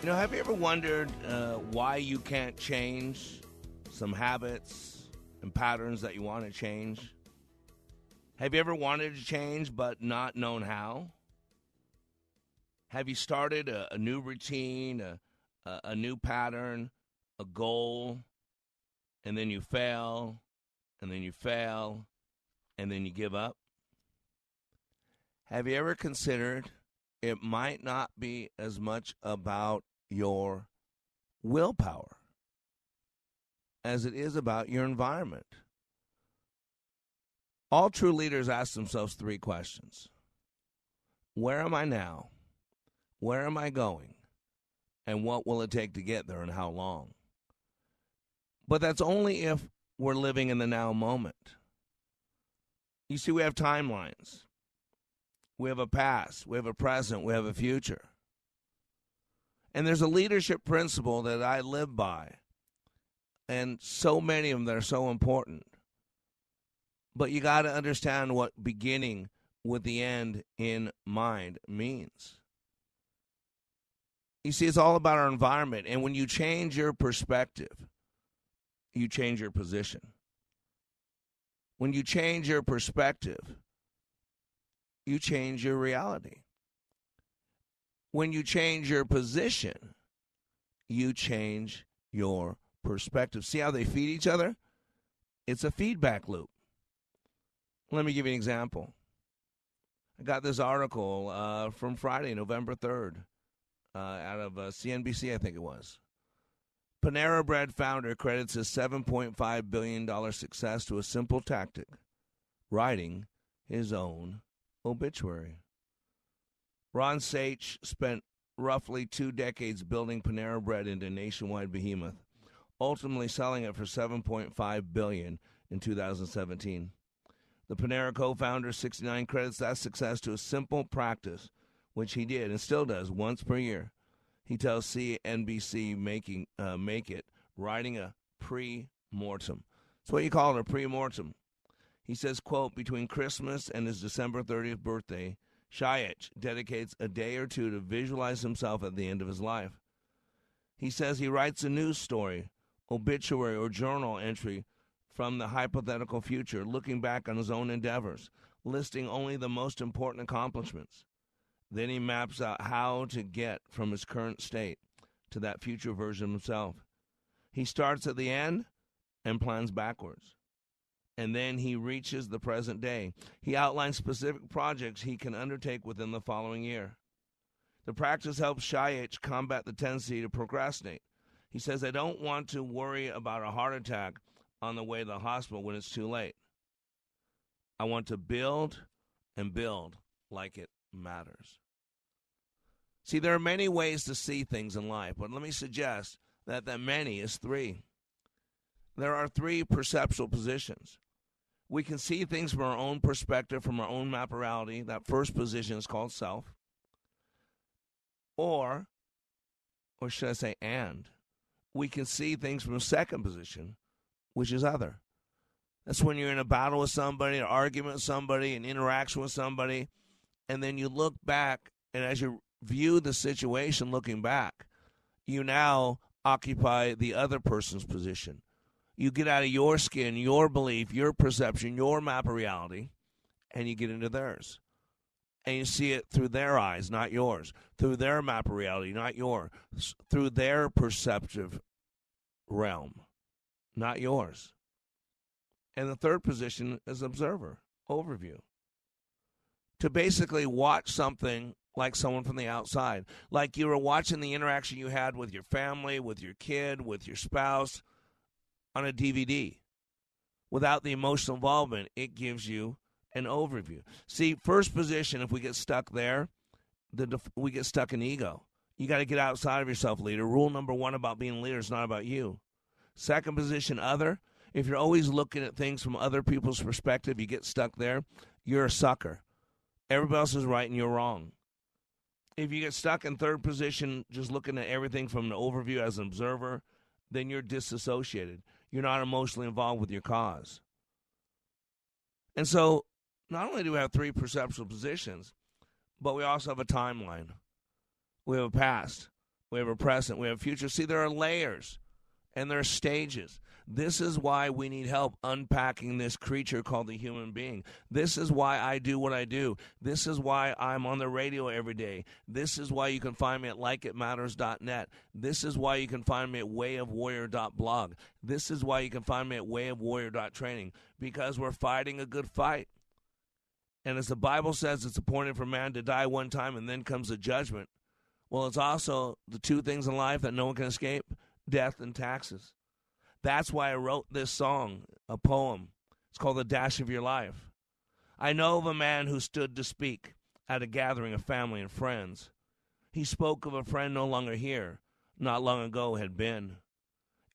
You know, have you ever wondered uh, why you can't change some habits and patterns that you want to change? Have you ever wanted to change but not known how? Have you started a, a new routine, a, a, a new pattern, a goal, and then you fail, and then you fail, and then you give up? Have you ever considered it might not be as much about your willpower as it is about your environment. All true leaders ask themselves three questions Where am I now? Where am I going? And what will it take to get there and how long? But that's only if we're living in the now moment. You see, we have timelines. We have a past, we have a present, we have a future. And there's a leadership principle that I live by, and so many of them that are so important. But you got to understand what beginning with the end in mind means. You see, it's all about our environment. And when you change your perspective, you change your position. When you change your perspective, you change your reality. When you change your position, you change your perspective. See how they feed each other? It's a feedback loop. Let me give you an example. I got this article uh, from Friday, November 3rd, uh, out of uh, CNBC, I think it was. Panera Bread founder credits his $7.5 billion success to a simple tactic writing his own obituary. Ron Shaich spent roughly two decades building Panera Bread into a nationwide behemoth, ultimately selling it for 7.5 billion in 2017. The Panera co-founder 69 credits that success to a simple practice, which he did and still does once per year. He tells CNBC making uh, make it writing a pre-mortem. That's what you call it a pre-mortem. He says, quote, between Christmas and his December 30th birthday, Shaich dedicates a day or two to visualize himself at the end of his life. He says he writes a news story, obituary, or journal entry from the hypothetical future, looking back on his own endeavors, listing only the most important accomplishments. Then he maps out how to get from his current state to that future version of himself. He starts at the end and plans backwards and then he reaches the present day. He outlines specific projects he can undertake within the following year. The practice helps Shaich combat the tendency to procrastinate. He says, I don't want to worry about a heart attack on the way to the hospital when it's too late. I want to build and build like it matters. See, there are many ways to see things in life, but let me suggest that that many is three. There are three perceptual positions. We can see things from our own perspective, from our own map reality. That first position is called self. Or, or should I say, and, we can see things from a second position, which is other. That's when you're in a battle with somebody, an argument with somebody, an interaction with somebody, and then you look back, and as you view the situation looking back, you now occupy the other person's position you get out of your skin, your belief, your perception, your map of reality, and you get into theirs. and you see it through their eyes, not yours, through their map of reality, not yours, through their perceptive realm, not yours. And the third position is observer, overview. To basically watch something like someone from the outside, like you were watching the interaction you had with your family, with your kid, with your spouse on a DVD. Without the emotional involvement, it gives you an overview. See, first position, if we get stuck there, the we get stuck in ego. You got to get outside of yourself, leader. Rule number one about being a leader is not about you. Second position, other. If you're always looking at things from other people's perspective, you get stuck there, you're a sucker. Everybody else is right and you're wrong. If you get stuck in third position, just looking at everything from an overview as an observer, then you're disassociated. You're not emotionally involved with your cause. And so, not only do we have three perceptual positions, but we also have a timeline. We have a past, we have a present, we have a future. See, there are layers and there are stages. This is why we need help unpacking this creature called the human being. This is why I do what I do. This is why I'm on the radio every day. This is why you can find me at likeitmatters.net. This is why you can find me at wayofwarrior.blog. This is why you can find me at wayofwarrior.training because we're fighting a good fight. And as the Bible says, it's appointed for man to die one time and then comes the judgment. Well, it's also the two things in life that no one can escape death and taxes. That's why I wrote this song, a poem. It's called The Dash of Your Life. I know of a man who stood to speak at a gathering of family and friends. He spoke of a friend no longer here, not long ago had been.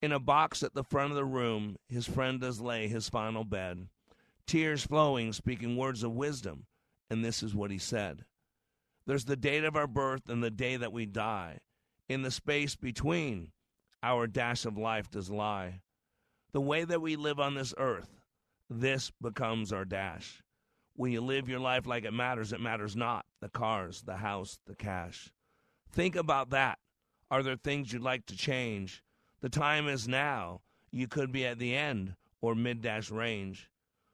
In a box at the front of the room, his friend does lay his final bed, tears flowing, speaking words of wisdom, and this is what he said. There's the date of our birth and the day that we die. In the space between, our dash of life does lie. The way that we live on this earth, this becomes our dash. When you live your life like it matters, it matters not the cars, the house, the cash. Think about that. Are there things you'd like to change? The time is now. You could be at the end or mid dash range.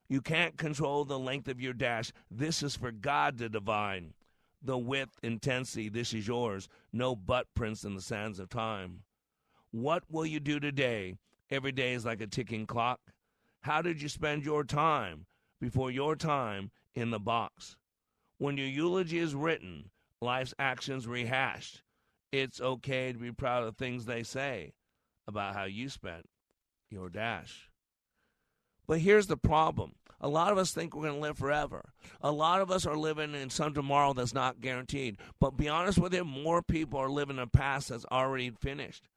You can't control the length of your dash. This is for God to divine. The width, intensity, this is yours. No butt prints in the sands of time. What will you do today? Every day is like a ticking clock. How did you spend your time before your time in the box? When your eulogy is written, life's actions rehashed, it's okay to be proud of things they say about how you spent your dash. But here's the problem. A lot of us think we're going to live forever. A lot of us are living in some tomorrow that's not guaranteed. But be honest with you, more people are living in a past that's already finished.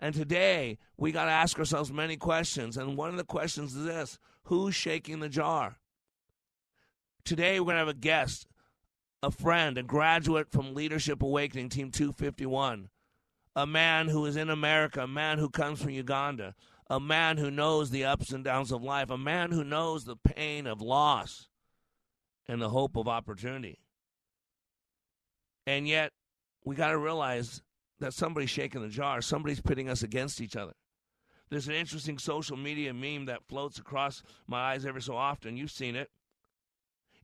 And today, we got to ask ourselves many questions. And one of the questions is this Who's shaking the jar? Today, we're going to have a guest, a friend, a graduate from Leadership Awakening Team 251, a man who is in America, a man who comes from Uganda, a man who knows the ups and downs of life, a man who knows the pain of loss and the hope of opportunity. And yet, we got to realize that somebody's shaking the jar. Somebody's pitting us against each other. There's an interesting social media meme that floats across my eyes every so often. You've seen it.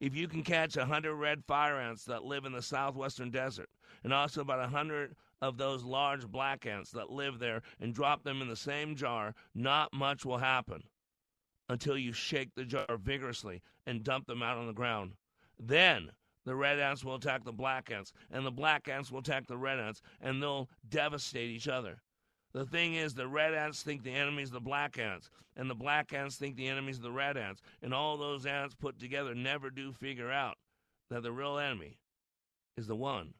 If you can catch a 100 red fire ants that live in the southwestern desert, and also about a 100 of those large black ants that live there, and drop them in the same jar, not much will happen until you shake the jar vigorously and dump them out on the ground. Then the red ants will attack the black ants, and the black ants will attack the red ants, and they'll devastate each other. The thing is, the red ants think the enemy's the black ants, and the black ants think the enemy's the red ants, and all those ants put together never do figure out that the real enemy is the one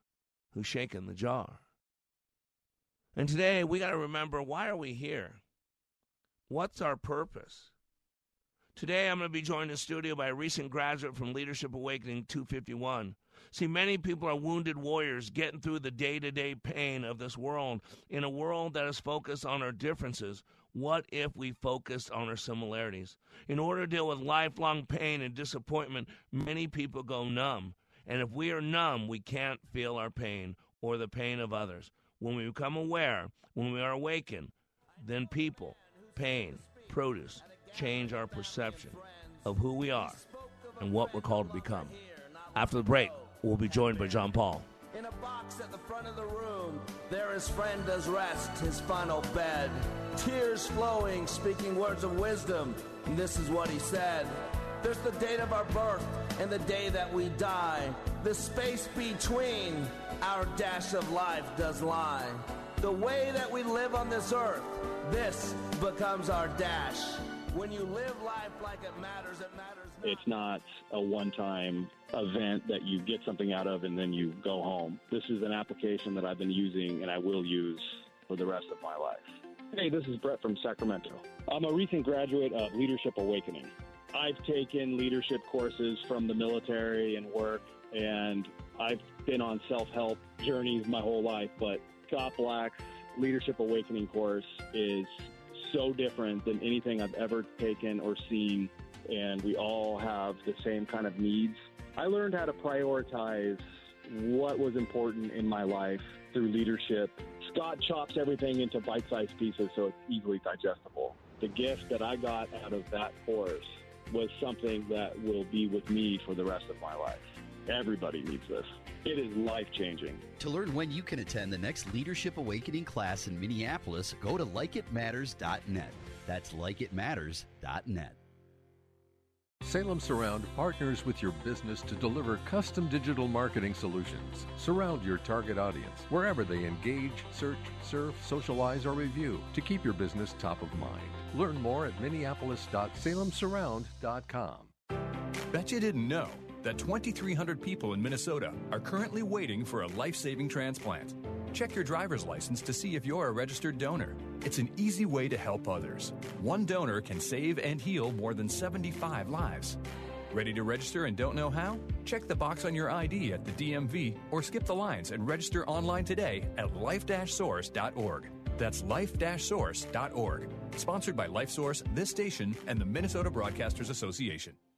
who's shaken the jar. And today we got to remember why are we here? What's our purpose? Today, I'm going to be joined in studio by a recent graduate from Leadership Awakening 251. See, many people are wounded warriors getting through the day to day pain of this world. In a world that is focused on our differences, what if we focused on our similarities? In order to deal with lifelong pain and disappointment, many people go numb. And if we are numb, we can't feel our pain or the pain of others. When we become aware, when we are awakened, then people, pain, produce, change our perception of who we are and what we're called to become. After the break, We'll be joined by John Paul. In a box at the front of the room, there his friend does rest his final bed. Tears flowing, speaking words of wisdom. And this is what he said There's the date of our birth and the day that we die. The space between our dash of life does lie. The way that we live on this earth, this becomes our dash. When you live life like it matters, it matters. Not. It's not a one time event that you get something out of and then you go home. This is an application that I've been using and I will use for the rest of my life. Hey, this is Brett from Sacramento. I'm a recent graduate of Leadership Awakening. I've taken leadership courses from the military and work, and I've been on self help journeys my whole life, but Scott Black's Leadership Awakening course is so different than anything I've ever taken or seen, and we all have the same kind of needs. I learned how to prioritize what was important in my life through leadership. Scott chops everything into bite sized pieces so it's easily digestible. The gift that I got out of that course was something that will be with me for the rest of my life. Everybody needs this. It is life changing. To learn when you can attend the next Leadership Awakening class in Minneapolis, go to likeitmatters.net. That's likeitmatters.net. Salem Surround partners with your business to deliver custom digital marketing solutions. Surround your target audience wherever they engage, search, surf, socialize, or review to keep your business top of mind. Learn more at minneapolis.salemsurround.com. Bet you didn't know that 2,300 people in Minnesota are currently waiting for a life saving transplant. Check your driver's license to see if you're a registered donor. It's an easy way to help others. One donor can save and heal more than 75 lives. Ready to register and don't know how? Check the box on your ID at the DMV or skip the lines and register online today at life-source.org. That's life-source.org. Sponsored by LifeSource, this station, and the Minnesota Broadcasters Association.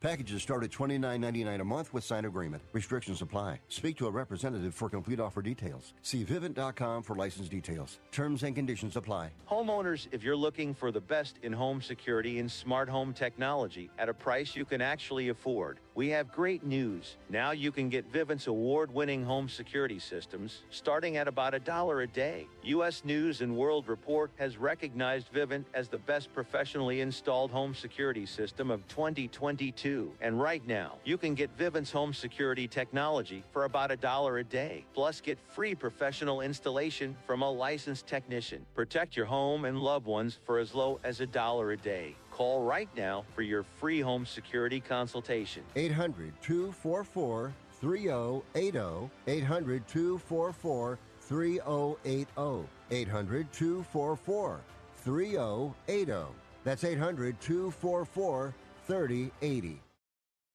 Packages start at $29.99 a month with signed agreement. Restrictions apply. Speak to a representative for complete offer details. See Vivint.com for license details. Terms and conditions apply. Homeowners, if you're looking for the best in home security and smart home technology at a price you can actually afford, we have great news. Now you can get Vivint's award winning home security systems starting at about a dollar a day. U.S. News and World Report has recognized Vivint as the best professionally installed home security system of 2022. And right now, you can get Vivint's home security technology for about a dollar a day. Plus, get free professional installation from a licensed technician. Protect your home and loved ones for as low as a dollar a day. Call right now for your free home security consultation. 800 244 3080. 800 244 3080. 800 244 3080. That's 800 244 3080.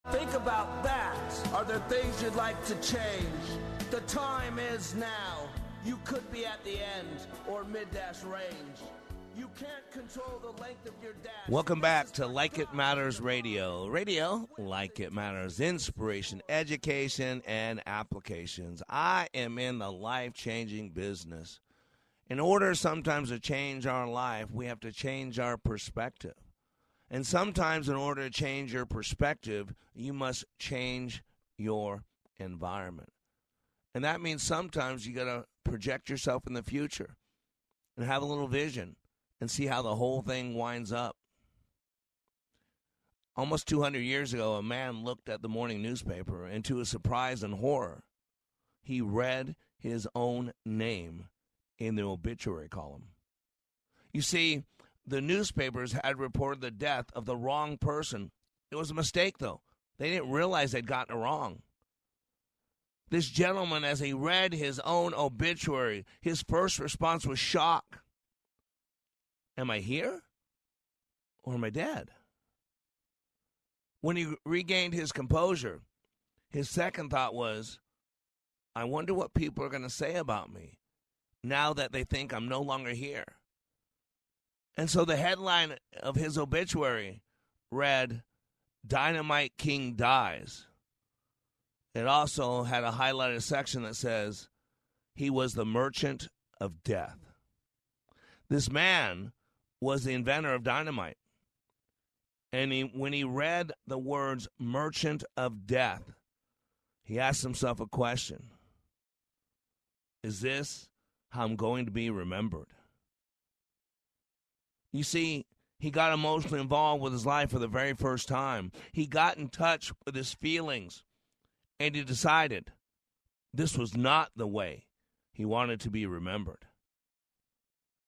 Think about that. Are there things you'd like to change? The time is now. You could be at the end or mid dash range. Welcome back to Like It Matters Radio. Radio, like it matters, inspiration, education, and applications. I am in the life changing business. In order sometimes to change our life, we have to change our perspective. And sometimes, in order to change your perspective, you must change your environment. And that means sometimes you got to project yourself in the future and have a little vision and see how the whole thing winds up. Almost 200 years ago, a man looked at the morning newspaper, and to his surprise and horror, he read his own name in the obituary column. You see, the newspapers had reported the death of the wrong person. It was a mistake, though. They didn't realize they'd gotten it wrong. This gentleman, as he read his own obituary, his first response was shock. Am I here? Or am I dead? When he regained his composure, his second thought was, I wonder what people are going to say about me now that they think I'm no longer here. And so the headline of his obituary read, Dynamite King dies. it also had a highlighted section that says he was the merchant of death. This man was the inventor of dynamite. And he, when he read the words merchant of death, he asked himself a question Is this how I'm going to be remembered? You see, he got emotionally involved with his life for the very first time. He got in touch with his feelings and he decided this was not the way he wanted to be remembered.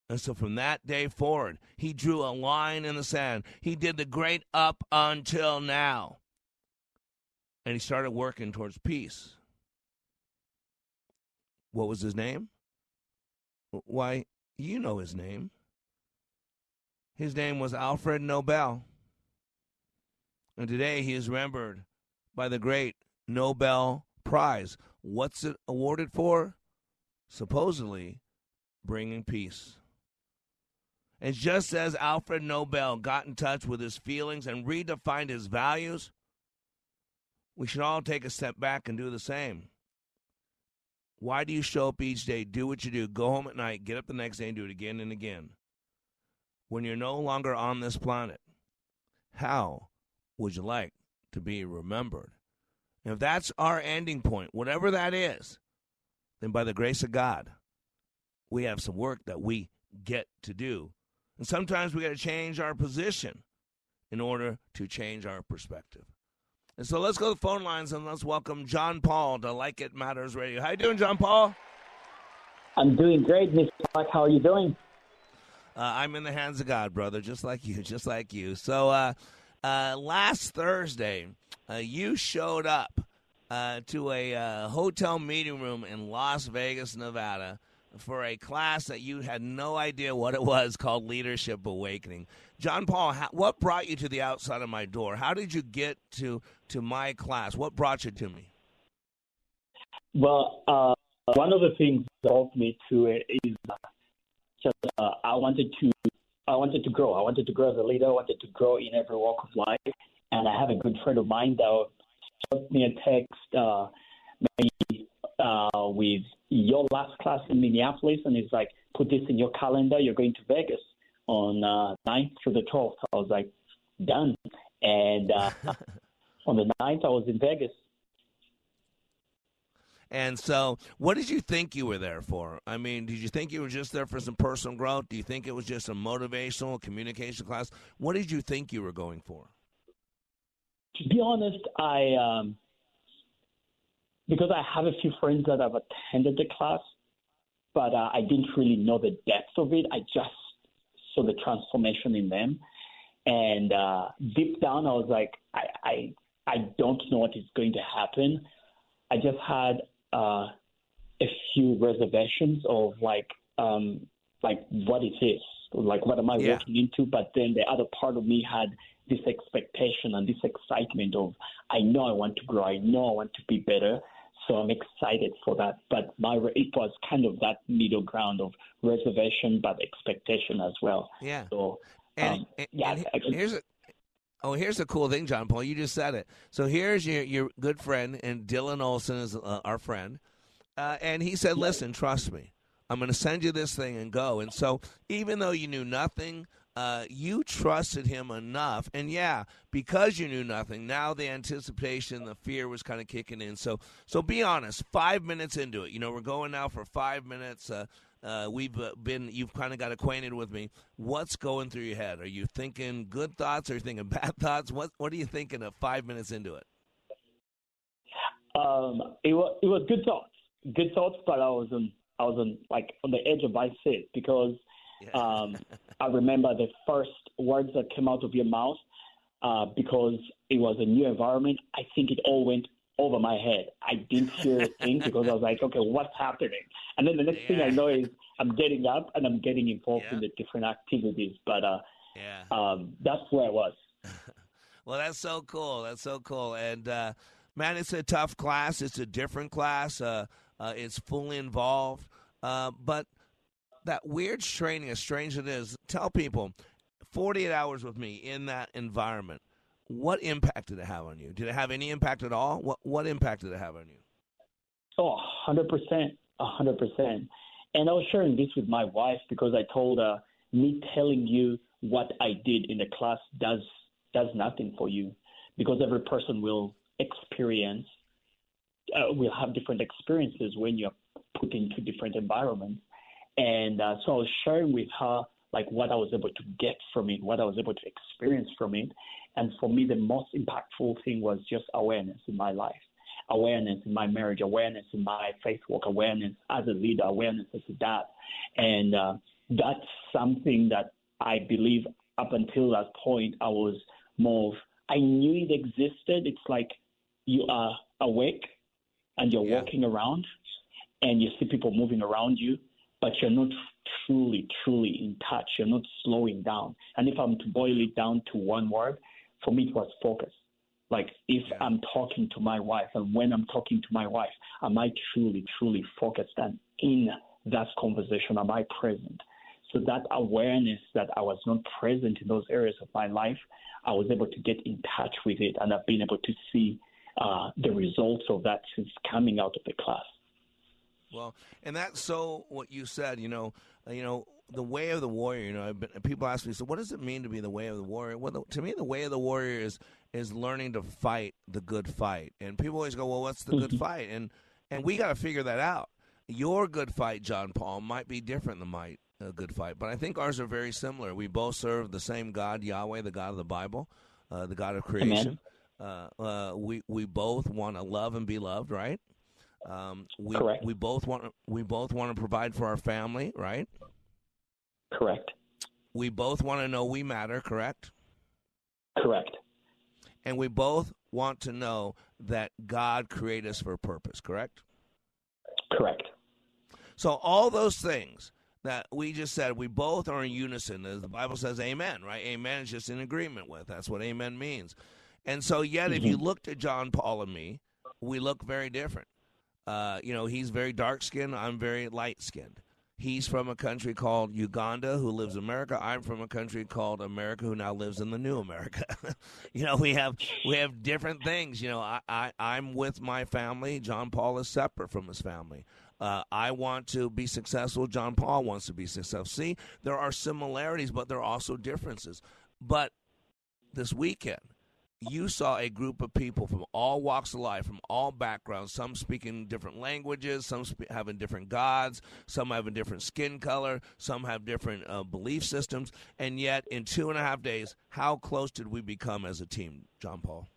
And so from that day forward, he drew a line in the sand. He did the great up until now. And he started working towards peace. What was his name? Why, you know his name. His name was Alfred Nobel. And today he is remembered by the great Nobel Prize. What's it awarded for? Supposedly bringing peace. And just as Alfred Nobel got in touch with his feelings and redefined his values, we should all take a step back and do the same. Why do you show up each day, do what you do, go home at night, get up the next day, and do it again and again? When you're no longer on this planet, how would you like to be remembered? And if that's our ending point, whatever that is, then by the grace of God, we have some work that we get to do. And sometimes we got to change our position in order to change our perspective. And so let's go to the phone lines and let's welcome John Paul to Like It Matters Radio. How you doing, John Paul? I'm doing great, Mr. Mike. How are you doing? Uh, I'm in the hands of God, brother, just like you, just like you. So uh, uh, last Thursday, uh, you showed up uh, to a uh, hotel meeting room in Las Vegas, Nevada, for a class that you had no idea what it was called Leadership Awakening. John Paul, how, what brought you to the outside of my door? How did you get to to my class? What brought you to me? Well, uh, one of the things that brought me to it is just uh, I wanted to I wanted to grow. I wanted to grow as a leader. I wanted to grow in every walk of life. And I have a good friend of mine that sent me a text uh, maybe uh, with your last class in Minneapolis, and it's like, put this in your calendar. You're going to Vegas on uh, 9th through the 12th. I was like, done. And uh, on the 9th, I was in Vegas. And so, what did you think you were there for? I mean, did you think you were just there for some personal growth? Do you think it was just a motivational communication class? What did you think you were going for? To be honest, I um, because I have a few friends that have attended the class, but uh, I didn't really know the depth of it. I just saw the transformation in them, and uh, deep down, I was like, I, I I don't know what is going to happen. I just had uh, a few reservations of like um, like what is this? Like what am I Yeah. walking into? But then the other part of me had this expectation and this excitement of I know I want to grow. I know I want to be better. So I'm excited for that. But my it was kind of that middle ground of reservation but expectation as well. Yeah. So And, um, and- yeah, and I- here's a oh, here's a cool thing, John Paul. You just said it. So here's your your good friend, and Dylan Olson is uh, our friend, uh, and he said, "Listen, trust me. I'm going to send you this thing and go." And so, even though you knew nothing. Uh, you trusted him enough, and yeah, because you knew nothing, now the anticipation, the fear was kind of kicking in. So, so be honest. Five minutes into it, you know, we're going now for five minutes. Uh, uh, we've uh, been, you've kind of got acquainted with me. What's going through your head? Are you thinking good thoughts? Are you thinking bad thoughts? What What are you thinking of five minutes into it? Um, it was it was good thoughts, good thoughts, but I was on I was on like on the edge of my seat because um, I remember the first words that came out of your mouth uh, because it was a new environment. I think it all went over my head. I didn't hear a thing because I was like, okay, what's happening? And then the next thing I know is I'm getting up and I'm getting involved in the different activities. But uh, Yeah. um, that's where I was. Well, that's so cool. That's so cool. And uh, man, it's a tough class. It's a different class. Uh, uh, it's fully involved. Uh, but that weird training, as strange it is, tell people 48 hours with me in that environment. what impact did it have on you? Did it have any impact at all? What what impact did it have on you? Oh, 100%. 100%. And I was sharing this with my wife because I told her, me telling you what I did in the class does does nothing for you because every person will experience uh, will have different experiences when you're put into different environments. And uh, so I was sharing with her like what I was able to get from it, what I was able to experience from it. And for me, the most impactful thing was just awareness in my life, awareness in my marriage, awareness in my faith walk, awareness as a leader, awareness as a dad. And uh, that's something that I believe up until that point, I was more of, I knew it existed. It's like you are awake and you're yeah. walking around and you see people moving around you, but you're not truly, truly in touch. You're not slowing down. And if I'm to boil it down to one word, for me, it was focus. Like if yeah. I'm talking to my wife and when I'm talking to my wife, am I truly, truly focused and in that conversation? Am I present? So that awareness that I was not present in those areas of my life, I was able to get in touch with it and I've been able to see uh, the results of that since coming out of the class. Well, and that's so what you said. You know, uh, you know the way of the warrior. You know, been, people ask me, so what does it mean to be the way of the warrior? Well, the, to me, the way of the warrior is is learning to fight the good fight. And people always go, well, what's the good mm-hmm. fight? And and we got to figure that out. Your good fight, John Paul, might be different than my uh, good fight, but I think ours are very similar. We both serve the same God, Yahweh, the God of the Bible, uh, the God of creation. Uh, uh, we we both want to love and be loved, right? Um, we Correct. we both want we both want to provide for our family, right? Correct. We both want to know we matter, correct? Correct. And we both want to know that God created us for a purpose, correct? Correct. So all those things that we just said, we both are in unison. The Bible says, amen, right? Amen is just in agreement with. That's what amen means. And so, yet, mm-hmm. if you mm-hmm. looked at John Paul and me, we look very different. Uh, you know, he's very dark skinned. I'm very light skinned. He's from a country called Uganda, who lives in America. I'm from a country called America, who now lives in the new America. you know, we have we have different things. You know, I, I I'm with my family. John Paul is separate from his family. Uh, I want to be successful. John Paul wants to be successful. See, there are similarities, but there are also differences. But this weekend, you saw a group of people from all walks of life, from all backgrounds, some speaking different languages, some spe- having different gods, some having different skin color, some have different uh, belief systems. And yet, in two and a half days, how close did we become as a team, John Paul?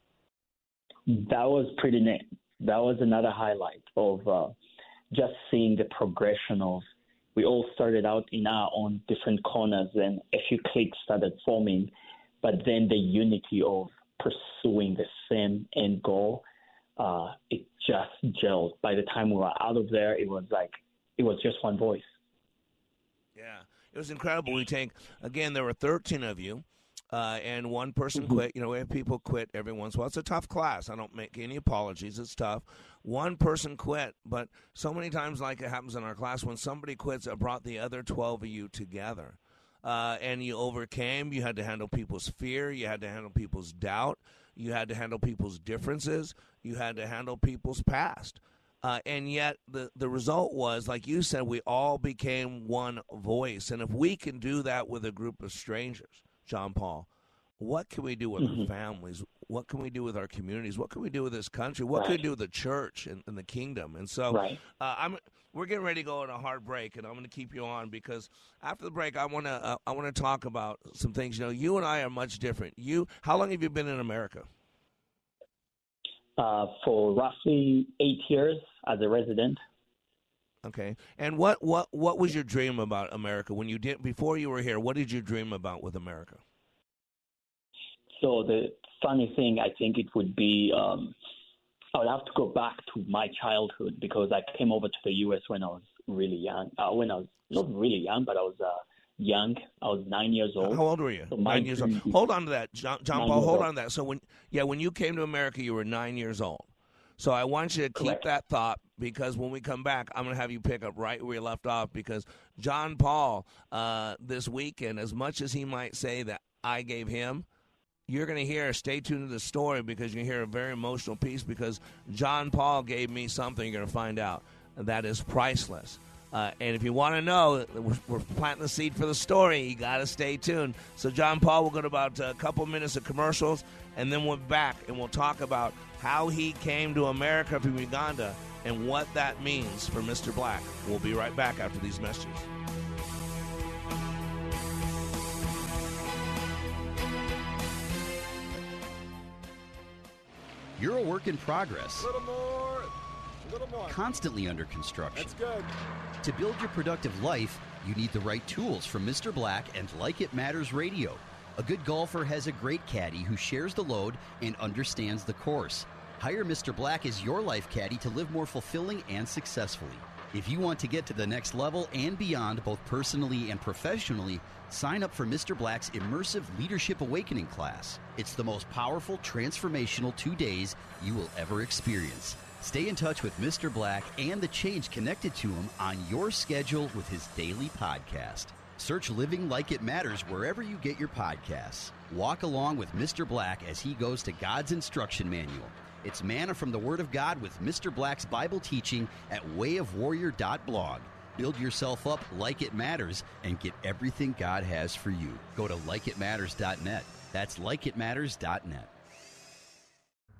That was pretty neat. That was another highlight of uh, just seeing the progression of. We all started out in our own different corners, and a few cliques started forming, but then the unity of pursuing the same end goal, uh, it just gelled. By the time we were out of there, it was like it was just one voice. Yeah, it was incredible. We take again. There were thirteen of you. Uh, and one person mm-hmm. quit. You know, we have people quit every once in a while. It's a tough class. I don't make any apologies. It's tough. One person quit, but so many times, like it happens in our class, when somebody quits, it brought the other 12 of you together uh, and you overcame. You had to handle people's fear. You had to handle people's doubt. You had to handle people's differences. You had to handle people's past. Uh, and yet, the, the result was, like you said, we all became one voice. And if we can do that with a group of strangers, John Paul, what can we do with mm-hmm. our families? What can we do with our communities? What can we do with this country? What right. can we do with the church and, and the kingdom? And so, right. uh, I'm we're getting ready to go on a hard break, and I'm going to keep you on because after the break, I want to uh, I want to talk about some things. You know, you and I are much different. You, how long have you been in America? Uh, for roughly eight years as a resident. Okay, and what what what was your dream about America when you did before you were here? What did you dream about with America? So the funny thing, I think it would be um, I would have to go back to my childhood because I came over to the U.S. when I was really young. Uh, when I was not really young, but I was uh, young. I was nine years old. How old were you? So nine years old. Hold on to that, John, John Paul. Hold on to that. So when yeah, when you came to America, you were nine years old. So I want you to keep Correct. that thought because when we come back, I'm going to have you pick up right where you left off because John Paul uh, this weekend, as much as he might say that I gave him you're going to hear, stay tuned to the story because you're going to hear a very emotional piece because John Paul gave me something you're going to find out that is priceless. Uh, and if you want to know, we're, we're, planting the seed for the story. You got to stay tuned. So, John Paul, we'll go to about a couple minutes of commercials, and then we're back and we'll talk about how he came to America from Uganda and what that means for Mr. Black. We'll be right back after these messages. You're a work in progress. A little more. A little more. Constantly under construction. That's good. To build your productive life, you need the right tools from Mr. Black and Like It Matters Radio. A good golfer has a great caddy who shares the load and understands the course. Hire Mr. Black as your life caddy to live more fulfilling and successfully. If you want to get to the next level and beyond, both personally and professionally, sign up for Mr. Black's immersive Leadership Awakening class. It's the most powerful, transformational two days you will ever experience. Stay in touch with Mr. Black and the change connected to him on your schedule with his daily podcast. Search Living Like It Matters wherever you get your podcasts. Walk along with Mr. Black as he goes to God's instruction manual. It's manna from the Word of God with Mr. Black's Bible teaching at wayofwarrior.blog. Build yourself up like it matters and get everything God has for you. Go to likeitmatters.net. That's likeitmatters.net.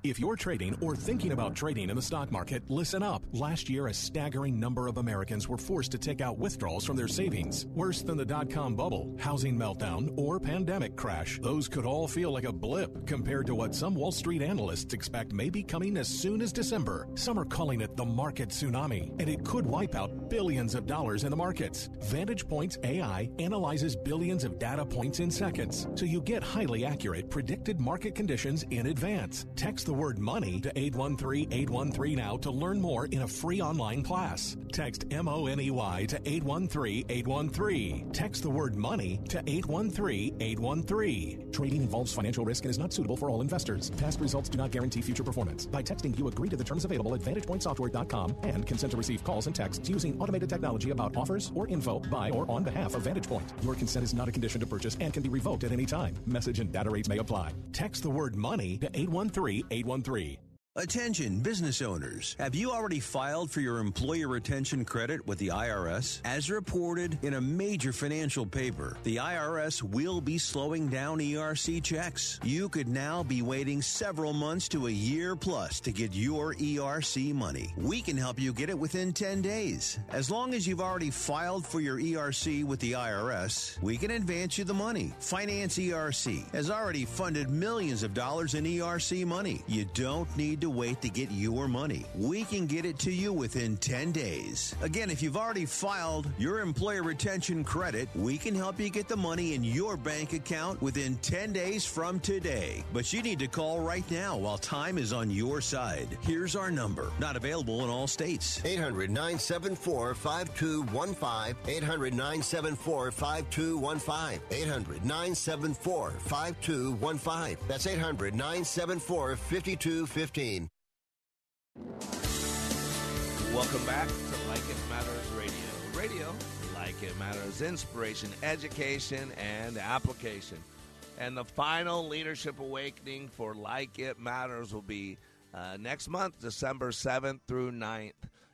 If you're trading or thinking about trading in the stock market, listen up. Last year, a staggering number of Americans were forced to take out withdrawals from their savings. Worse than the dot com bubble, housing meltdown, or pandemic crash, those could all feel like a blip compared to what some Wall Street analysts expect may be coming as soon as December. Some are calling it the market tsunami, and it could wipe out billions of dollars in the markets. Vantage Points AI analyzes billions of data points in seconds, so you get highly accurate predicted market conditions in advance. Text the word money to 813-813 now to learn more in a free online class. Text M-O-N-E-Y to 813-813. Text the word money to 813-813. Trading involves financial risk and is not suitable for all investors. Past results do not guarantee future performance. By texting, you agree to the terms available at VantagePointSoftware.com and consent to receive calls and texts using automated technology about offers or info by or on behalf of VantagePoint. Your consent is not a condition to purchase and can be revoked at any time. Message and data rates may apply. Text the word money to 813 813. 813. Attention business owners. Have you already filed for your employer retention credit with the IRS? As reported in a major financial paper, the IRS will be slowing down ERC checks. You could now be waiting several months to a year plus to get your ERC money. We can help you get it within 10 days. As long as you've already filed for your ERC with the IRS, we can advance you the money. Finance ERC has already funded millions of dollars in ERC money. You don't need to wait to get your money. We can get it to you within 10 days. Again, if you've already filed your employer retention credit, we can help you get the money in your bank account within 10 days from today. But you need to call right now while time is on your side. Here's our number. Not available in all states. 800 974 5215. 800 974 5215. 800 974 5215. That's 800 974 5215. Welcome back to Like It Matters Radio. Radio, like it matters, inspiration, education, and application. And the final leadership awakening for Like It Matters will be uh, next month, December 7th through 9th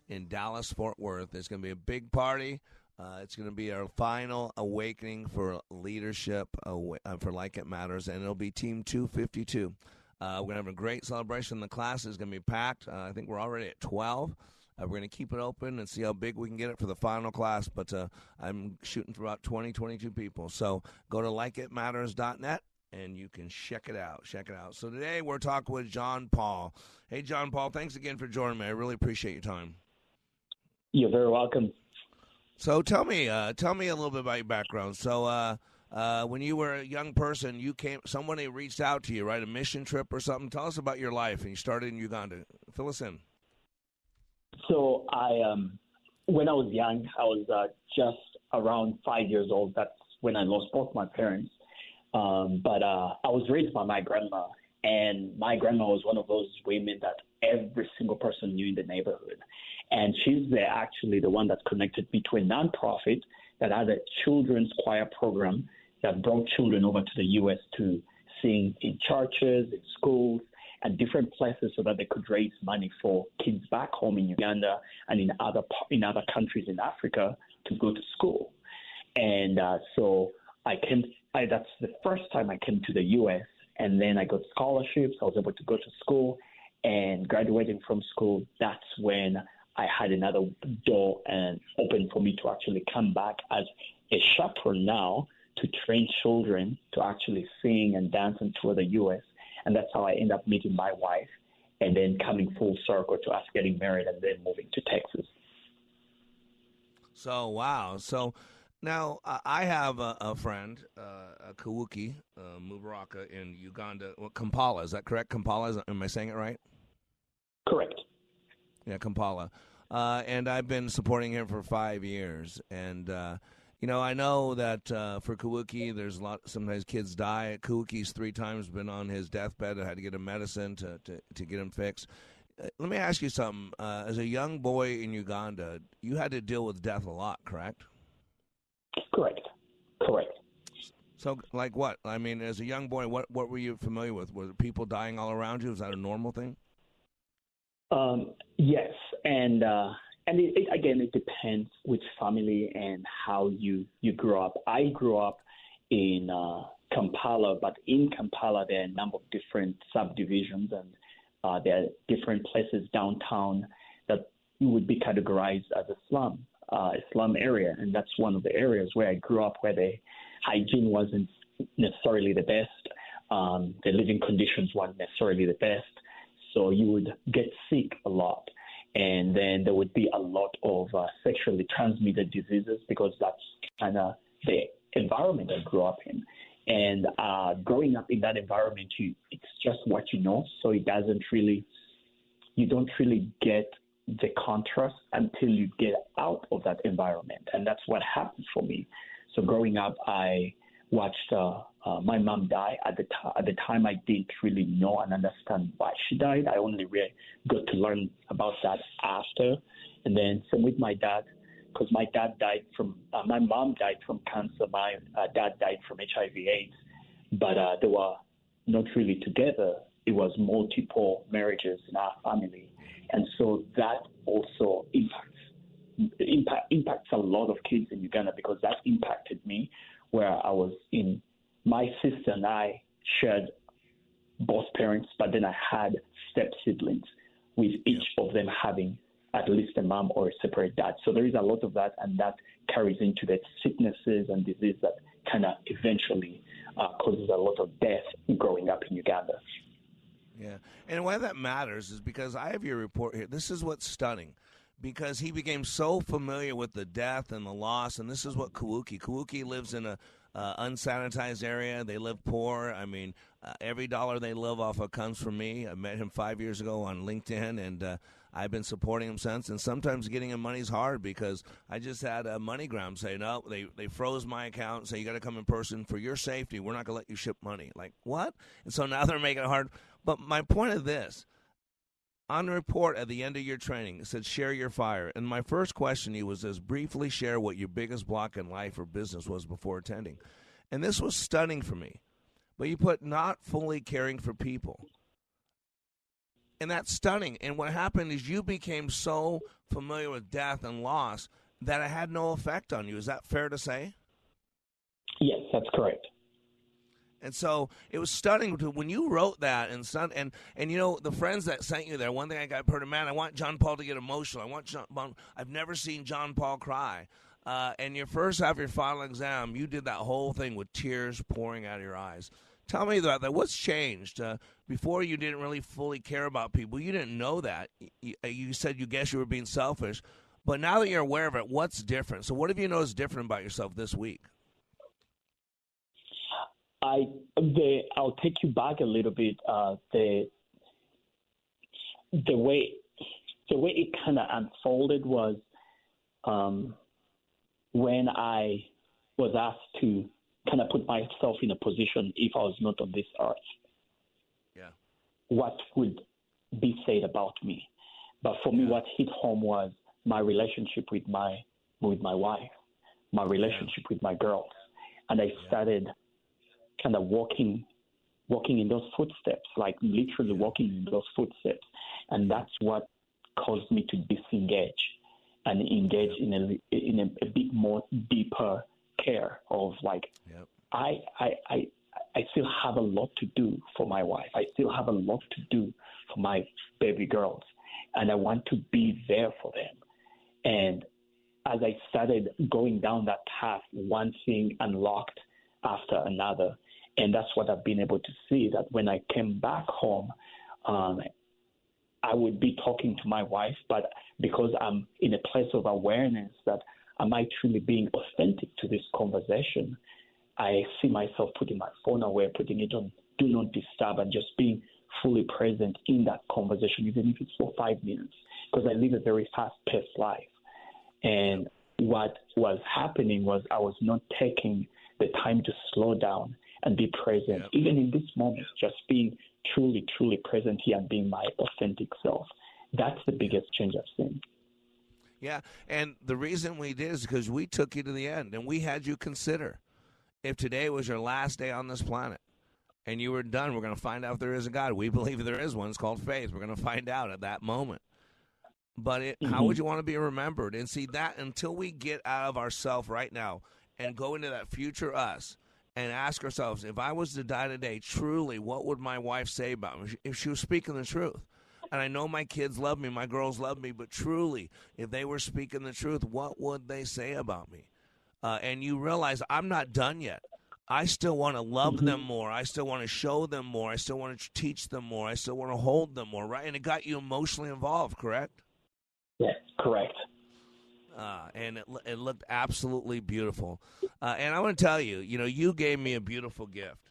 in Dallas, Fort Worth. It's going to be a big party. Uh, it's going to be our final awakening for leadership uh, for Like It Matters, and it'll be Team 252. Uh, we're going to have a great celebration. The class is going to be packed. Uh, I think we're already at 12. Uh, we're going to keep it open and see how big we can get it for the final class. But uh, I'm shooting for about 20, 22 people. So go to likeitmatters.net and you can check it out. Check it out. So today we're talking with John Paul. Hey, John Paul, thanks again for joining me. I really appreciate your time. You're very welcome. So tell me, uh, tell me a little bit about your background. So uh, when you were a young person, you came. Somebody reached out to you, right? A mission trip or something. Tell us about your life. And you started in Uganda. Fill us in. So I, um, when I was young, I was uh, just around five years old. That's when I lost both my parents. Um, but uh, I was raised by my grandma, and my grandma was one of those women that every single person knew in the neighborhood. And she's the, actually the one that connected between nonprofit that had a children's choir program that brought children over to the U.S. to sing in churches, in schools, and different places so that they could raise money for kids back home in Uganda and in other in other countries in Africa to go to school. And uh, so I came. I, that's the first time I came to the U.S. And then I got scholarships. I was able to go to school, and graduating from school. That's when I had another door and open for me to actually come back as a chaperone now to train children to actually sing and dance and tour the U.S. And that's how I end up meeting my wife and then coming full circle to us getting married and then moving to Texas. So, wow. So, now, I have a, a friend, uh, a Kawuki uh, Mubaraka in Uganda. Well, Kampala, is that correct? Kampala, is, am I saying it right? Correct. Yeah, Kampala. Uh, and I've been supporting him for five years. And, uh, you know, I know that uh, for Kawuki, there's a lot, sometimes kids die. Kawuki's three times been on his deathbed. I had to get him medicine to, to, to get him fixed. Uh, let me ask you something. as a young boy in Uganda, you had to deal with death a lot, correct? Correct. Correct. So, like what? I mean, as a young boy, what what were you familiar with? Were people dying all around you? Was that a normal thing? Um, yes, and uh, and it, it, again, it depends which family and how you you grew up. I grew up in uh, Kampala, but in Kampala there are a number of different subdivisions, and uh, there are different places downtown that would be categorized as a slum uh, slum area, and that's one of the areas where I grew up, where the hygiene wasn't necessarily the best, um, the living conditions weren't necessarily the best, so you would get sick a lot, and then there would be a lot of uh, sexually transmitted diseases because that's kind of the environment I grew up in. And uh, growing up in that environment, you, it's just what you know, so it doesn't really, you don't really get the contrast until you get out of that environment. And that's what happened for me. So growing up, I watched uh, uh, my mom died. At the, at the time, I didn't really know and understand why she died. I only really got to learn about that after. And then same with my dad, because my dad died from, uh, my mom died from cancer. My uh, dad died from HIV/AIDS, but uh, they were not really together. It was multiple marriages in our family. And so that also impacts impact, impacts a lot of kids in Uganda because that impacted me where I was in my sister and I shared both parents, but then I had step siblings with each of them having at least a mom or a separate dad. So there is a lot of that, and that carries into the sicknesses and disease that kind of eventually uh, causes a lot of death growing up in Uganda. Yeah. And why that matters is because I have your report here. This is what's stunning. Because he became so familiar with the death and the loss, and this is what Kawuki. Kawuki lives in a uh, unsanitized area. They live poor. I mean, uh, every dollar they live off of comes from me. I met him five years ago on LinkedIn, and uh, I've been supporting him since. And sometimes getting him money is hard because I just had a MoneyGram say, no, they, they froze my account say, you got to come in person for your safety. We're not going to let you ship money. Like, what? And so now they're making it hard. But my point of this, on the report at the end of your training, it said share your fire. And my first question to you was as briefly share what your biggest block in life or business was before attending. And this was stunning for me. But you put not fully caring for people. And that's stunning. And what happened is you became so familiar with death and loss that it had no effect on you. Is that fair to say? Yes, that's correct. And so it was stunning to, when you wrote that and son and and you know the friends that sent you there. One thing I got heard, man, I want John Paul to get emotional. I want John. I've never seen John Paul cry. Uh, and your first after your final exam, you did that whole thing with tears pouring out of your eyes. Tell me about that. What's changed? Uh, before you didn't really fully care about people. You didn't know that. You, you said you guess you were being selfish, but now that you're aware of it, what's different? So, what have you noticed different about yourself this week? I the I'll take you back a little bit. Uh, the the way the way it kind of unfolded was um, when I was asked to kind of put myself in a position if I was not on this earth. Yeah. What would be said about me? But for me, what hit home was my relationship with my with my wife, my relationship yeah. with my girls, and I started kind of walking walking in those footsteps, like literally walking in those footsteps. And that's what caused me to disengage and engage in a in a, a bit more deeper care of like yep. I, I I I still have a lot to do for my wife. I still have a lot to do for my baby girls, and I want to be there for them. And as I started going down that path, one thing unlocked after another, and that's what I've been able to see. That when I came back home, um, I would be talking to my wife, but because I'm in a place of awareness that am I truly being authentic to this conversation, I see myself putting my phone away, putting it on do not disturb, and just being fully present in that conversation, even if it's for five minutes, because I live a very fast paced life. And what was happening was I was not taking the time to slow down and be present, yep. even in this moment, just being truly, truly present here and being my authentic self. That's the biggest change I've seen. Yeah, and the reason we did is because we took you to the end and we had you consider if today was your last day on this planet and you were done, we're going to find out if there is a God. We believe there is one. It's called faith. We're going to find out at that moment. But it, mm-hmm. how would you want to be remembered? And see that until we get out of ourself right now and go into that future us and ask ourselves, if I was to die today, truly, what would my wife say about me if she was speaking the truth? And I know my kids love me, my girls love me, but truly, if they were speaking the truth, what would they say about me? Uh, and you realize I'm not done yet. I still want to love mm-hmm. them more. I still want to show them more. I still want to teach them more. I still want to hold them more, right? And it got you emotionally involved, correct? Yeah, correct. Uh, and it, it looked absolutely beautiful. Uh, and I want to tell you, you know, you gave me a beautiful gift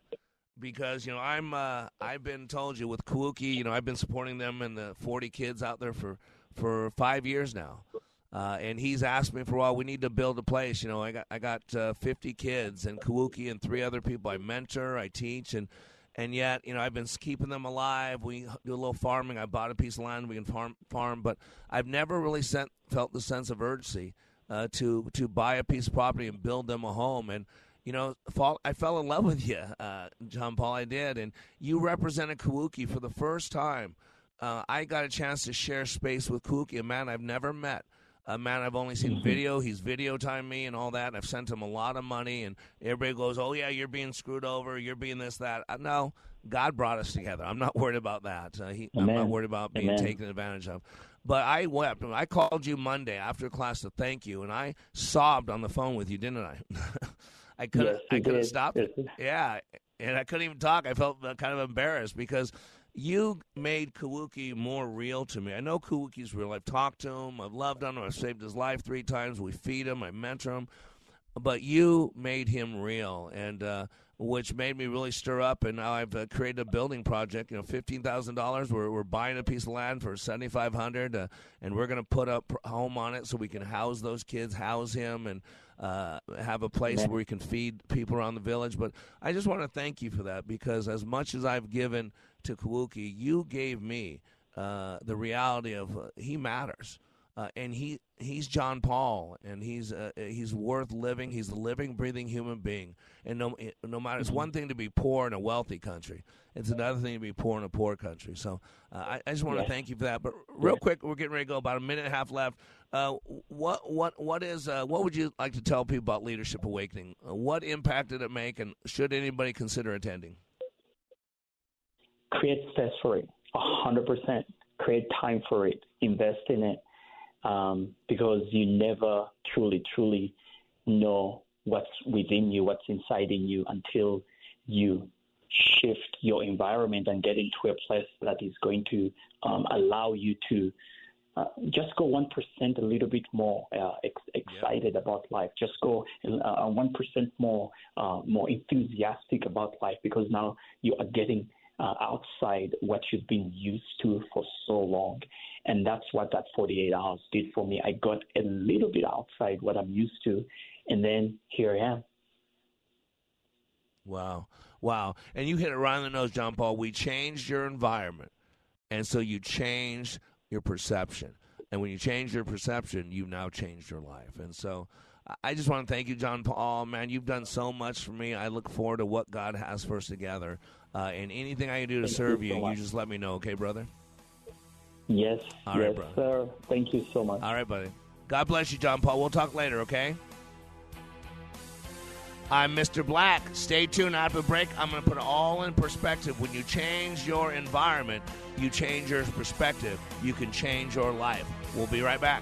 because you know I'm uh, I've been told you with Kawuki, you know, I've been supporting them and the 40 kids out there for for five years now. Uh, and he's asked me for a while. We need to build a place. You know, I got I got uh, 50 kids and Kawuki and three other people. I mentor, I teach, and and yet you know I've been keeping them alive. We do a little farming. I bought a piece of land we can farm farm, but I've never really sent, felt the sense of urgency uh, to to buy a piece of property and build them a home. And you know, fall, I fell in love with you, uh, John Paul. I did, and you represented Kawuki for the first time. Uh, I got a chance to share space with Kawuki, a man I've never met a man I've only seen mm-hmm. video. He's video timed me and all that. And I've sent him a lot of money, and everybody goes, "Oh yeah, you're being screwed over. You're being this that." Uh, no, God brought us together. I'm not worried about that. Uh, he, I'm not worried about being Amen. taken advantage of. But I wept. I called you Monday after class to thank you, and I sobbed on the phone with you, didn't I? I couldn't. Yes, I couldn't did. stop. Yeah, and I couldn't even talk. I felt uh, kind of embarrassed because you made Kawuki more real to me. I know Kawuki's real. I've talked to him. I've loved on him. I've saved his life three times. We feed him. I mentor him. But you made him real, and uh, which made me really stir up. And now I've uh, created a building project. You know, fifteen thousand dollars. We're we're buying a piece of land for seventy five hundred, uh, and we're going to put up a home on it so we can house those kids, house him, and uh, have a place where we can feed people around the village. But I just want to thank you for that because as much as I've given to Kawuki, you gave me uh, the reality of uh, he matters. Uh, and he he's John Paul, and he's uh, he's worth living. He's a living, breathing human being. And no no matter, it's one thing to be poor in a wealthy country. It's another thing to be poor in a poor country. So uh, I, I, just want to thank you for that. But real quick, we're getting ready to go. About a minute and a half left. Uh, what what what is uh, what would you like to tell people about Leadership Awakening? what impact did it make, and should anybody consider attending? Create space for it, 100%. Create time for it, invest in it, um, because you never truly, truly know what's within you, what's inside in you until you shift your environment and get into a place that is going to um, allow you to uh, just go 1% a little bit more uh, ex- excited yeah. about life. Just go uh, 1% more uh, more enthusiastic about life because now you are getting uh, outside what you've been used to for so long. And that's what that 48 hours did for me. I got a little bit outside what I'm used to, and then here I am. Wow. Wow. And you hit it right on the nose, John Paul. We changed your environment. And so you changed your perception. And when you change your perception, you've now changed your life. And so I just want to thank you, John Paul. Man, you've done so much for me. I look forward to what God has for us together. Uh, and anything I can do to Thank serve you you, so you much. just let me know, okay, brother? Yes, All right, yes, brother. sir. Thank you so much. All right, buddy. God bless you, John Paul. We'll talk later, okay? I'm Mr. Black. Stay tuned. After the break, I'm going to put it all in perspective. When you change your environment, you change your perspective. You can change your life. We'll be right back.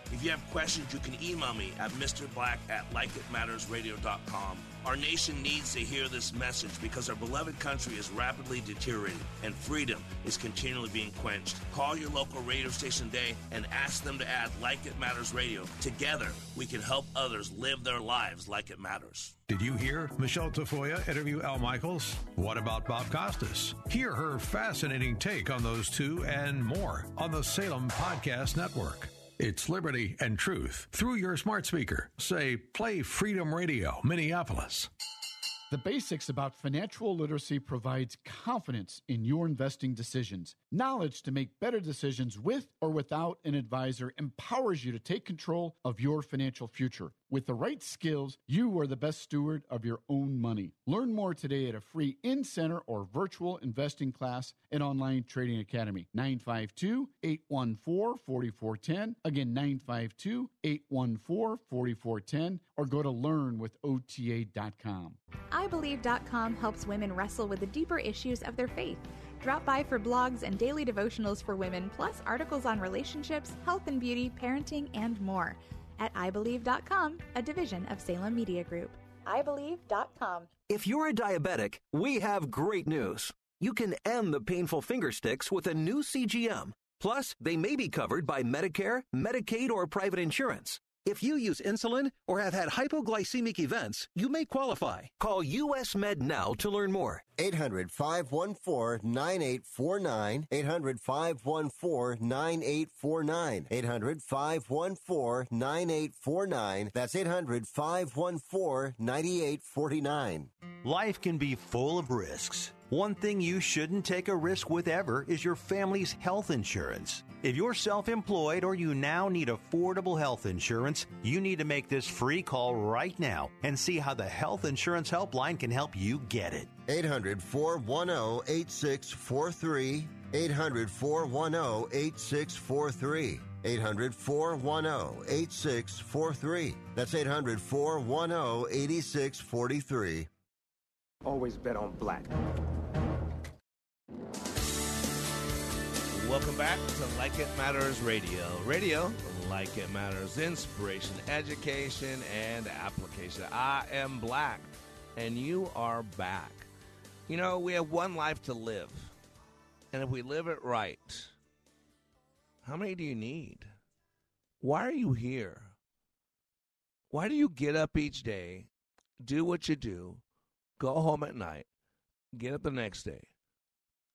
If you have questions, you can email me at mrblack at likeitmattersradio.com. Our nation needs to hear this message because our beloved country is rapidly deteriorating and freedom is continually being quenched. Call your local radio station today and ask them to add Like It Matters Radio. Together, we can help others live their lives like it matters. Did you hear Michelle Tafoya interview Al Michaels? What about Bob Costas? Hear her fascinating take on those two and more on the Salem Podcast Network. It's liberty and truth through your smart speaker. Say, play Freedom Radio, Minneapolis. The basics about financial literacy provides confidence in your investing decisions. Knowledge to make better decisions with or without an advisor empowers you to take control of your financial future. With the right skills, you are the best steward of your own money. Learn more today at a free in center or virtual investing class at Online Trading Academy. 952 814 4410. Again, 952 814 4410. Or go to learnwithota.com. IBelieve.com helps women wrestle with the deeper issues of their faith. Drop by for blogs and daily devotionals for women, plus articles on relationships, health and beauty, parenting, and more. At IBelieve.com, a division of Salem Media Group. IBelieve.com. If you're a diabetic, we have great news. You can end the painful finger sticks with a new CGM. Plus, they may be covered by Medicare, Medicaid, or private insurance. If you use insulin or have had hypoglycemic events, you may qualify. Call US Med now to learn more. 800 514 9849. 800 514 9849. 800 514 9849. That's 800 514 9849. Life can be full of risks. One thing you shouldn't take a risk with ever is your family's health insurance. If you're self employed or you now need affordable health insurance, you need to make this free call right now and see how the Health Insurance Helpline can help you get it. 800 410 8643. 800 410 8643. 800 410 8643. That's 800 410 8643. Always bet on black. Welcome back to Like It Matters Radio. Radio, like it matters, inspiration, education, and application. I am Black, and you are back. You know, we have one life to live, and if we live it right, how many do you need? Why are you here? Why do you get up each day, do what you do, go home at night, get up the next day,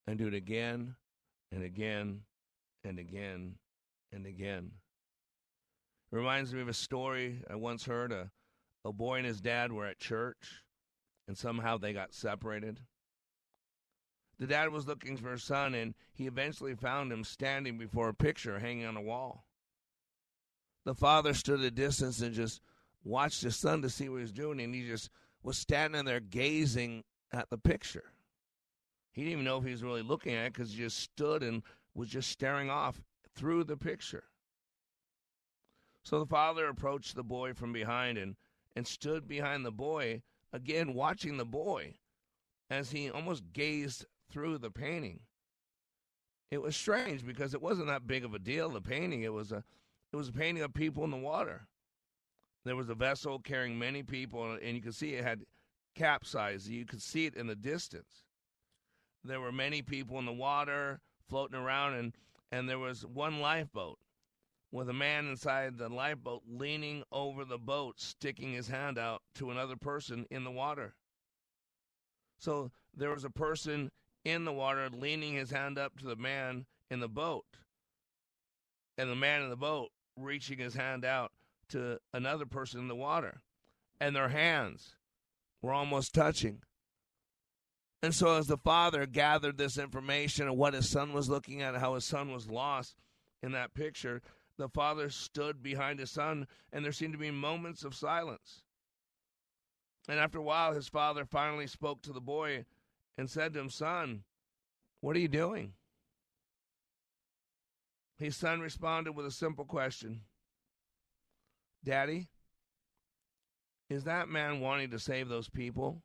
and do it again and again and again and again. It reminds me of a story I once heard. A, a boy and his dad were at church, and somehow they got separated. The dad was looking for his son, and he eventually found him standing before a picture hanging on a wall. The father stood at a distance and just watched his son to see what he was doing, and he just was standing there gazing at the picture. He didn't even know if he was really looking at it because he just stood and was just staring off through the picture. So the father approached the boy from behind and, and stood behind the boy, again watching the boy as he almost gazed through the painting. It was strange because it wasn't that big of a deal. The painting it was a it was a painting of people in the water. There was a vessel carrying many people, and you could see it had capsized. You could see it in the distance. There were many people in the water floating around, and and there was one lifeboat with a man inside the lifeboat leaning over the boat, sticking his hand out to another person in the water. So there was a person in the water leaning his hand up to the man in the boat, and the man in the boat reaching his hand out to another person in the water, and their hands were almost touching. And so, as the father gathered this information of what his son was looking at, how his son was lost in that picture, the father stood behind his son, and there seemed to be moments of silence. And after a while, his father finally spoke to the boy and said to him, Son, what are you doing? His son responded with a simple question Daddy, is that man wanting to save those people?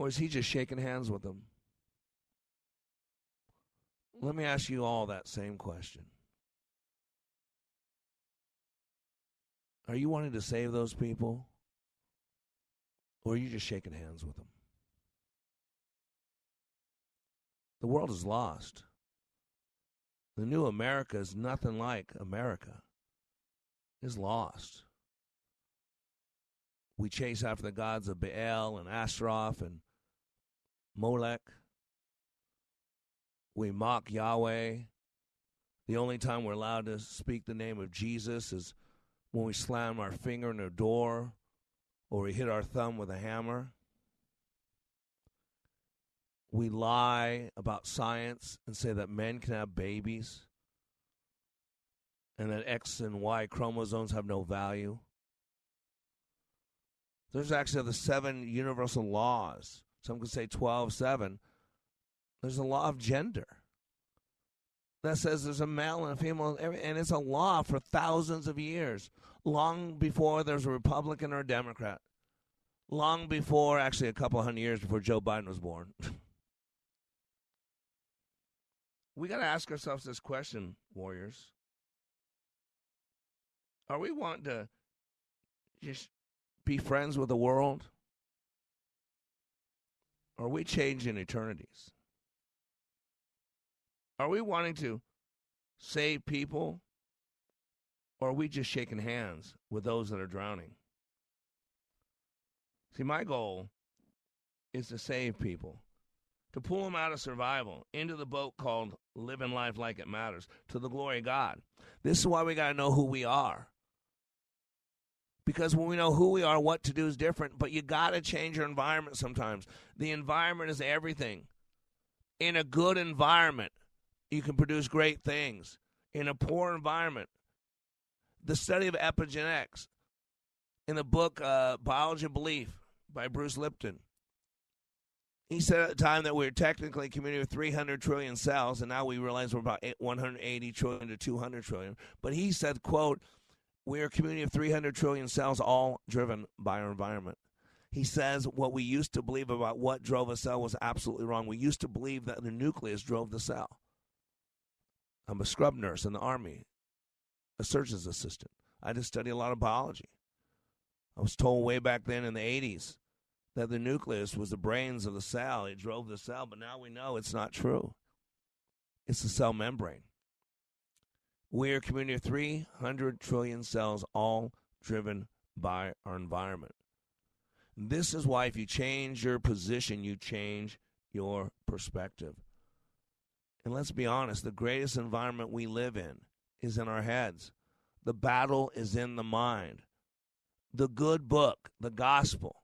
Or is he just shaking hands with them? Let me ask you all that same question. Are you wanting to save those people? Or are you just shaking hands with them? The world is lost. The new America is nothing like America. Is lost. We chase after the gods of Baal and Ashtaroth and Molech. We mock Yahweh. The only time we're allowed to speak the name of Jesus is when we slam our finger in a door or we hit our thumb with a hammer. We lie about science and say that men can have babies and that X and Y chromosomes have no value. There's actually the seven universal laws. Some could say 12, 7. There's a law of gender that says there's a male and a female, and it's a law for thousands of years, long before there's a Republican or a Democrat, long before, actually, a couple hundred years before Joe Biden was born. we got to ask ourselves this question, warriors. Are we wanting to just be friends with the world? Or are we changing eternities? Are we wanting to save people? Or are we just shaking hands with those that are drowning? See, my goal is to save people to pull them out of survival into the boat called living life like it matters to the glory of God. This is why we got to know who we are. Because when we know who we are, what to do is different, but you got to change your environment sometimes. The environment is everything. In a good environment, you can produce great things. In a poor environment, the study of epigenetics in the book uh, Biology of Belief by Bruce Lipton, he said at the time that we were technically a community of 300 trillion cells, and now we realize we're about 180 trillion to 200 trillion. But he said, quote, we're a community of 300 trillion cells, all driven by our environment. He says what we used to believe about what drove a cell was absolutely wrong. We used to believe that the nucleus drove the cell. I'm a scrub nurse in the Army, a surgeon's assistant. I just study a lot of biology. I was told way back then in the 80s that the nucleus was the brains of the cell. It drove the cell, but now we know it's not true. It's the cell membrane. We're a community of 300 trillion cells, all driven by our environment. This is why, if you change your position, you change your perspective. And let's be honest the greatest environment we live in is in our heads. The battle is in the mind. The good book, the gospel,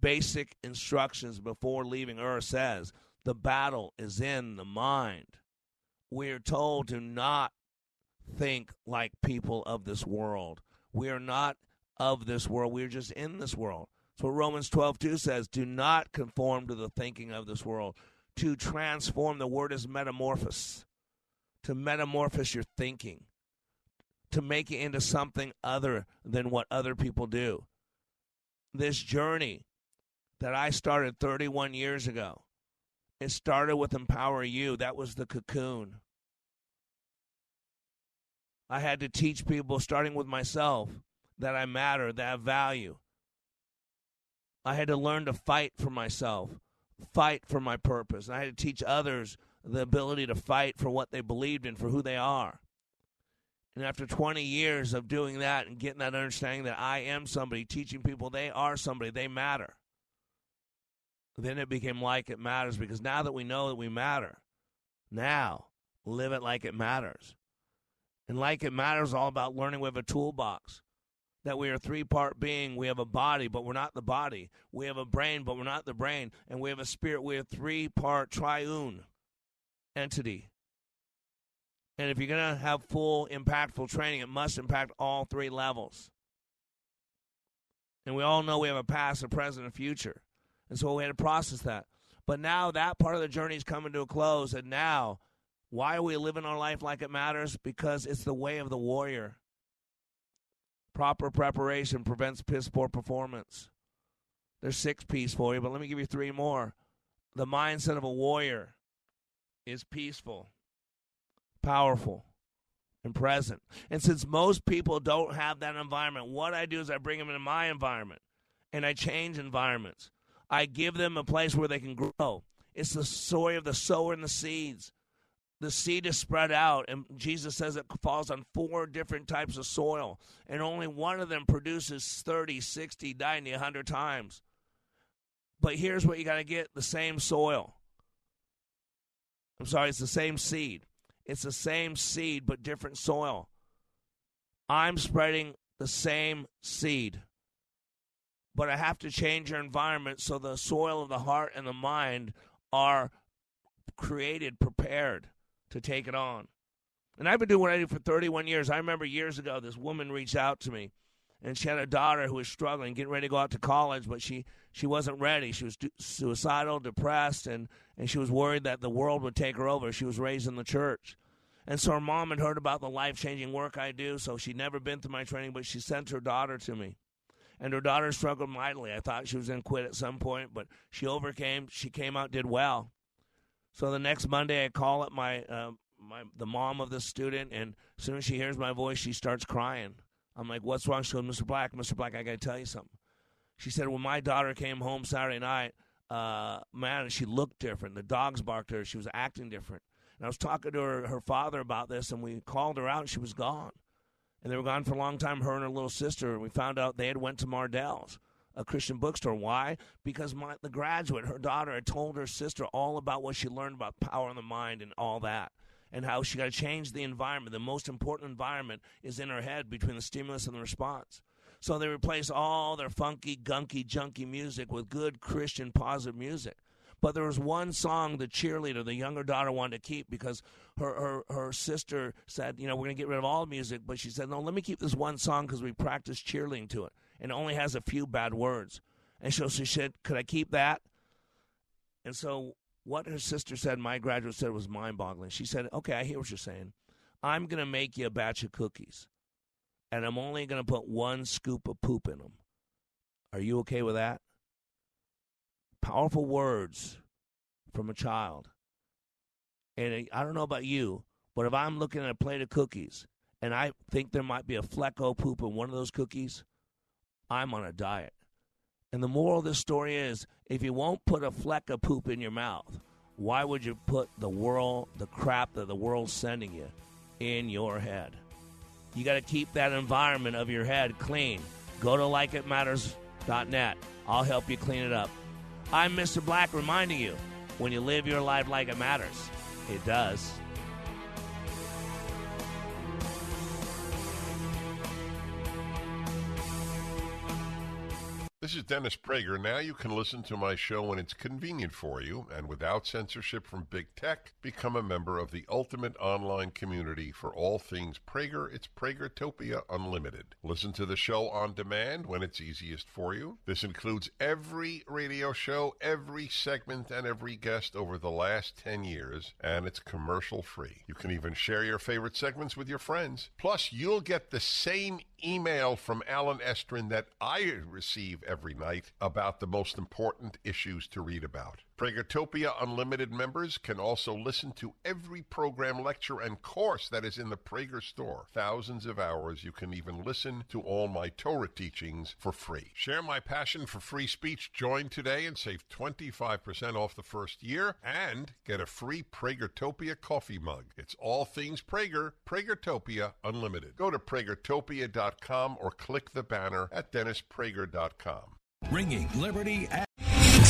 basic instructions before leaving Earth says the battle is in the mind. We're told to not think like people of this world. We are not of this world. We're just in this world. So Romans 12, 2 says, Do not conform to the thinking of this world. To transform, the word is metamorphosis. To metamorphose your thinking. To make it into something other than what other people do. This journey that I started 31 years ago It started with Empower You. That was the cocoon. I had to teach people, starting with myself, that I matter, that I value. I had to learn to fight for myself, fight for my purpose. And I had to teach others the ability to fight for what they believed in, for who they are. And after 20 years of doing that and getting that understanding that I am somebody, teaching people they are somebody, they matter, then it became like it matters because now that we know that we matter, now live it like it matters. And like it matters all about learning we have a toolbox. That we are three part being. We have a body, but we're not the body. We have a brain, but we're not the brain. And we have a spirit. We have three part triune entity. And if you're going to have full impactful training, it must impact all three levels. And we all know we have a past, a present, and a future. And so we had to process that. But now that part of the journey is coming to a close. And now, why are we living our life like it matters? Because it's the way of the warrior. Proper preparation prevents piss poor performance. There's six P's for you, but let me give you three more. The mindset of a warrior is peaceful powerful and present. And since most people don't have that environment, what I do is I bring them into my environment and I change environments. I give them a place where they can grow. It's the story of the sower and the seeds. The seed is spread out, and Jesus says it falls on four different types of soil, and only one of them produces 30, 60, 90, 100 times. But here's what you got to get the same soil. I'm sorry, it's the same seed. It's the same seed, but different soil. I'm spreading the same seed, but I have to change your environment so the soil of the heart and the mind are created, prepared to take it on. And I've been doing what I do for 31 years. I remember years ago, this woman reached out to me, and she had a daughter who was struggling, getting ready to go out to college, but she she wasn't ready. She was suicidal, depressed, and and she was worried that the world would take her over. She was raised in the church. And so her mom had heard about the life changing work I do, so she'd never been through my training, but she sent her daughter to me. And her daughter struggled mightily. I thought she was going to quit at some point, but she overcame. She came out, did well. So the next Monday, I call up my, uh, my the mom of the student, and as soon as she hears my voice, she starts crying. I'm like, "What's wrong?" She goes, "Mr. Black, Mr. Black, I got to tell you something." She said, "When my daughter came home Saturday night, uh, man, she looked different. The dogs barked at her. She was acting different. And I was talking to her, her father about this, and we called her out, and she was gone. And they were gone for a long time, her and her little sister. And we found out they had went to Mardel's, a Christian bookstore. Why? Because my, the graduate, her daughter, had told her sister all about what she learned about power in the mind and all that and how she got to change the environment. The most important environment is in her head between the stimulus and the response. So they replace all their funky, gunky, junky music with good Christian, positive music. But there was one song the cheerleader, the younger daughter, wanted to keep because her, her, her sister said, you know, we're going to get rid of all music. But she said, no, let me keep this one song because we practice cheerleading to it. And it only has a few bad words. And so she said, could I keep that? And so what her sister said, my graduate said, was mind boggling. She said, okay, I hear what you're saying. I'm going to make you a batch of cookies. And I'm only going to put one scoop of poop in them. Are you okay with that? Powerful words from a child. And I don't know about you, but if I'm looking at a plate of cookies and I think there might be a fleck of poop in one of those cookies, I'm on a diet. And the moral of this story is if you won't put a fleck of poop in your mouth, why would you put the world, the crap that the world's sending you in your head? You got to keep that environment of your head clean. Go to likeitmatters.net. I'll help you clean it up. I'm Mr. Black reminding you when you live your life like it matters, it does. This is Dennis Prager. Now you can listen to my show when it's convenient for you and without censorship from big tech. Become a member of the ultimate online community for all things Prager. It's Pragertopia Unlimited. Listen to the show on demand when it's easiest for you. This includes every radio show, every segment, and every guest over the last 10 years, and it's commercial free. You can even share your favorite segments with your friends. Plus, you'll get the same email from Allen Estrin that I receive every night about the most important issues to read about. Pragertopia Unlimited members can also listen to every program, lecture, and course that is in the Prager store. Thousands of hours. You can even listen to all my Torah teachings for free. Share my passion for free speech. Join today and save 25% off the first year and get a free Pragertopia coffee mug. It's all things Prager, Pragertopia Unlimited. Go to pragertopia.com or click the banner at dennisprager.com. Ringing Liberty